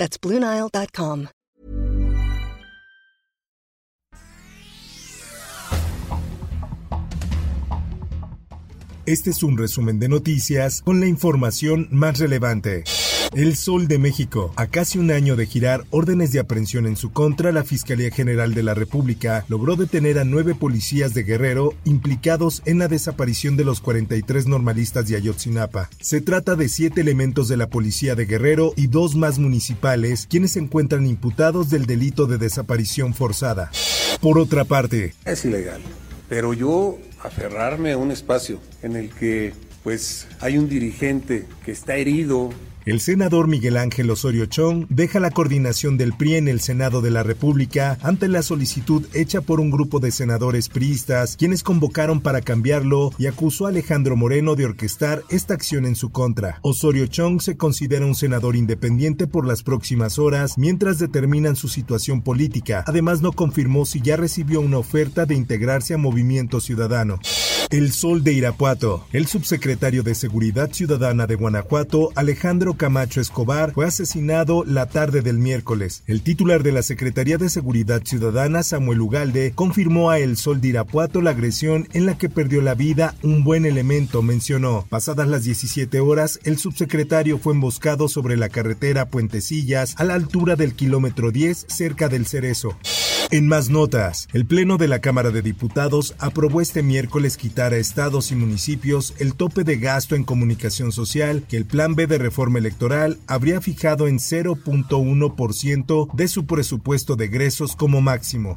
That's BlueNile.com. Este es un resumen de noticias con la información más relevante. El Sol de México. A casi un año de girar órdenes de aprehensión en su contra, la Fiscalía General de la República logró detener a nueve policías de Guerrero implicados en la desaparición de los 43 normalistas de Ayotzinapa. Se trata de siete elementos de la Policía de Guerrero y dos más municipales, quienes se encuentran imputados del delito de desaparición forzada. Por otra parte, es ilegal, pero yo aferrarme a un espacio en el que pues hay un dirigente que está herido, el senador Miguel Ángel Osorio Chong deja la coordinación del PRI en el Senado de la República ante la solicitud hecha por un grupo de senadores priistas, quienes convocaron para cambiarlo y acusó a Alejandro Moreno de orquestar esta acción en su contra. Osorio Chong se considera un senador independiente por las próximas horas mientras determinan su situación política. Además, no confirmó si ya recibió una oferta de integrarse a Movimiento Ciudadano. El Sol de Irapuato. El subsecretario de Seguridad Ciudadana de Guanajuato, Alejandro Camacho Escobar, fue asesinado la tarde del miércoles. El titular de la Secretaría de Seguridad Ciudadana, Samuel Ugalde, confirmó a El Sol de Irapuato la agresión en la que perdió la vida un buen elemento, mencionó. Pasadas las 17 horas, el subsecretario fue emboscado sobre la carretera Puentecillas a la altura del kilómetro 10 cerca del Cerezo. En más notas, el Pleno de la Cámara de Diputados aprobó este miércoles quitar a estados y municipios el tope de gasto en comunicación social que el Plan B de reforma electoral habría fijado en 0.1% de su presupuesto de egresos como máximo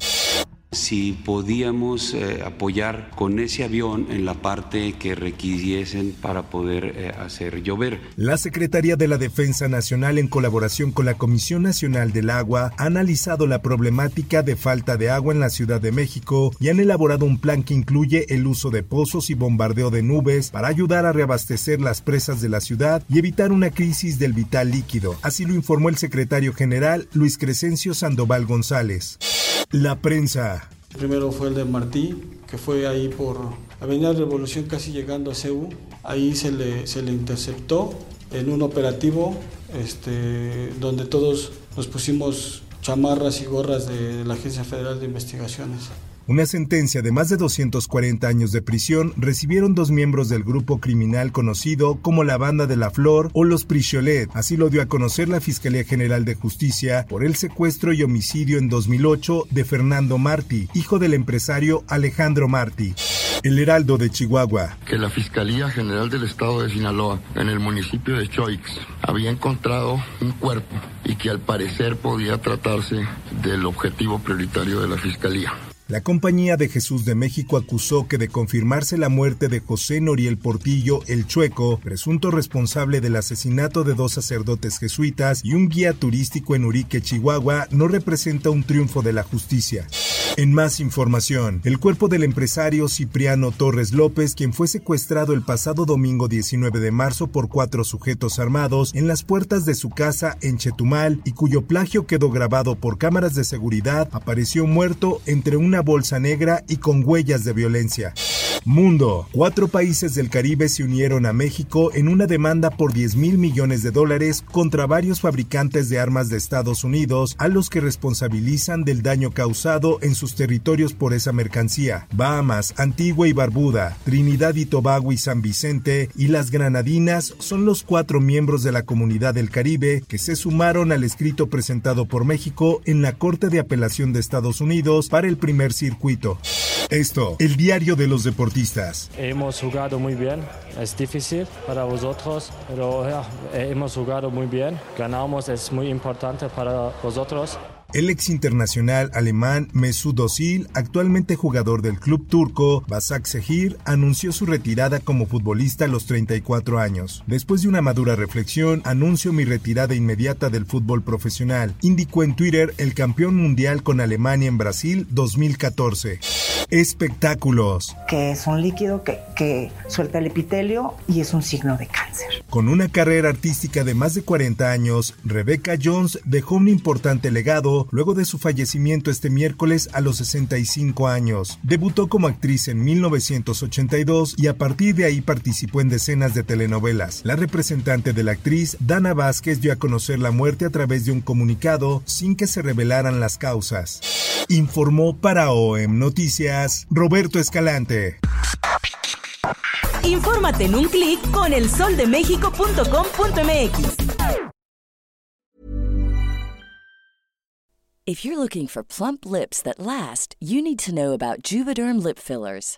si podíamos eh, apoyar con ese avión en la parte que requiriesen para poder eh, hacer llover. La Secretaría de la Defensa Nacional en colaboración con la Comisión Nacional del Agua ha analizado la problemática de falta de agua en la Ciudad de México y han elaborado un plan que incluye el uso de pozos y bombardeo de nubes para ayudar a reabastecer las presas de la ciudad y evitar una crisis del vital líquido. Así lo informó el secretario general Luis Crescencio Sandoval González. La prensa. Primero fue el de Martí, que fue ahí por Avenida Revolución casi llegando a CEU. Ahí se le, se le interceptó en un operativo este, donde todos nos pusimos chamarras y gorras de la Agencia Federal de Investigaciones. Una sentencia de más de 240 años de prisión recibieron dos miembros del grupo criminal conocido como la Banda de la Flor o los Pricholet. Así lo dio a conocer la Fiscalía General de Justicia por el secuestro y homicidio en 2008 de Fernando Martí, hijo del empresario Alejandro Martí. El Heraldo de Chihuahua. Que la Fiscalía General del Estado de Sinaloa, en el municipio de Choix, había encontrado un cuerpo y que al parecer podía tratarse del objetivo prioritario de la Fiscalía. La Compañía de Jesús de México acusó que de confirmarse la muerte de José Noriel Portillo el Chueco, presunto responsable del asesinato de dos sacerdotes jesuitas y un guía turístico en Urique, Chihuahua, no representa un triunfo de la justicia. En más información, el cuerpo del empresario Cipriano Torres López, quien fue secuestrado el pasado domingo 19 de marzo por cuatro sujetos armados en las puertas de su casa en Chetumal y cuyo plagio quedó grabado por cámaras de seguridad, apareció muerto entre una bolsa negra y con huellas de violencia. Mundo. Cuatro países del Caribe se unieron a México en una demanda por 10 mil millones de dólares contra varios fabricantes de armas de Estados Unidos a los que responsabilizan del daño causado en sus territorios por esa mercancía. Bahamas, Antigua y Barbuda, Trinidad y Tobago y San Vicente y las Granadinas son los cuatro miembros de la comunidad del Caribe que se sumaron al escrito presentado por México en la Corte de Apelación de Estados Unidos para el primer circuito. Esto, el diario de los deportistas Hemos jugado muy bien, es difícil para vosotros, pero ya, hemos jugado muy bien, ganamos, es muy importante para vosotros. El ex internacional alemán Mesut Özil, actualmente jugador del club turco Başakşehir, anunció su retirada como futbolista a los 34 años. Después de una madura reflexión, anuncio mi retirada inmediata del fútbol profesional, indicó en Twitter el campeón mundial con Alemania en Brasil 2014. Espectáculos. Que es un líquido que, que suelta el epitelio y es un signo de cáncer. Con una carrera artística de más de 40 años, Rebecca Jones dejó un importante legado luego de su fallecimiento este miércoles a los 65 años. Debutó como actriz en 1982 y a partir de ahí participó en decenas de telenovelas. La representante de la actriz, Dana Vázquez, dio a conocer la muerte a través de un comunicado sin que se revelaran las causas. Informó para OEM Noticias Roberto Escalante. Infórmate en un clic con elsoldemexico.com.mx. If you're looking for plump lips that last, you need to know about Juvederm lip fillers.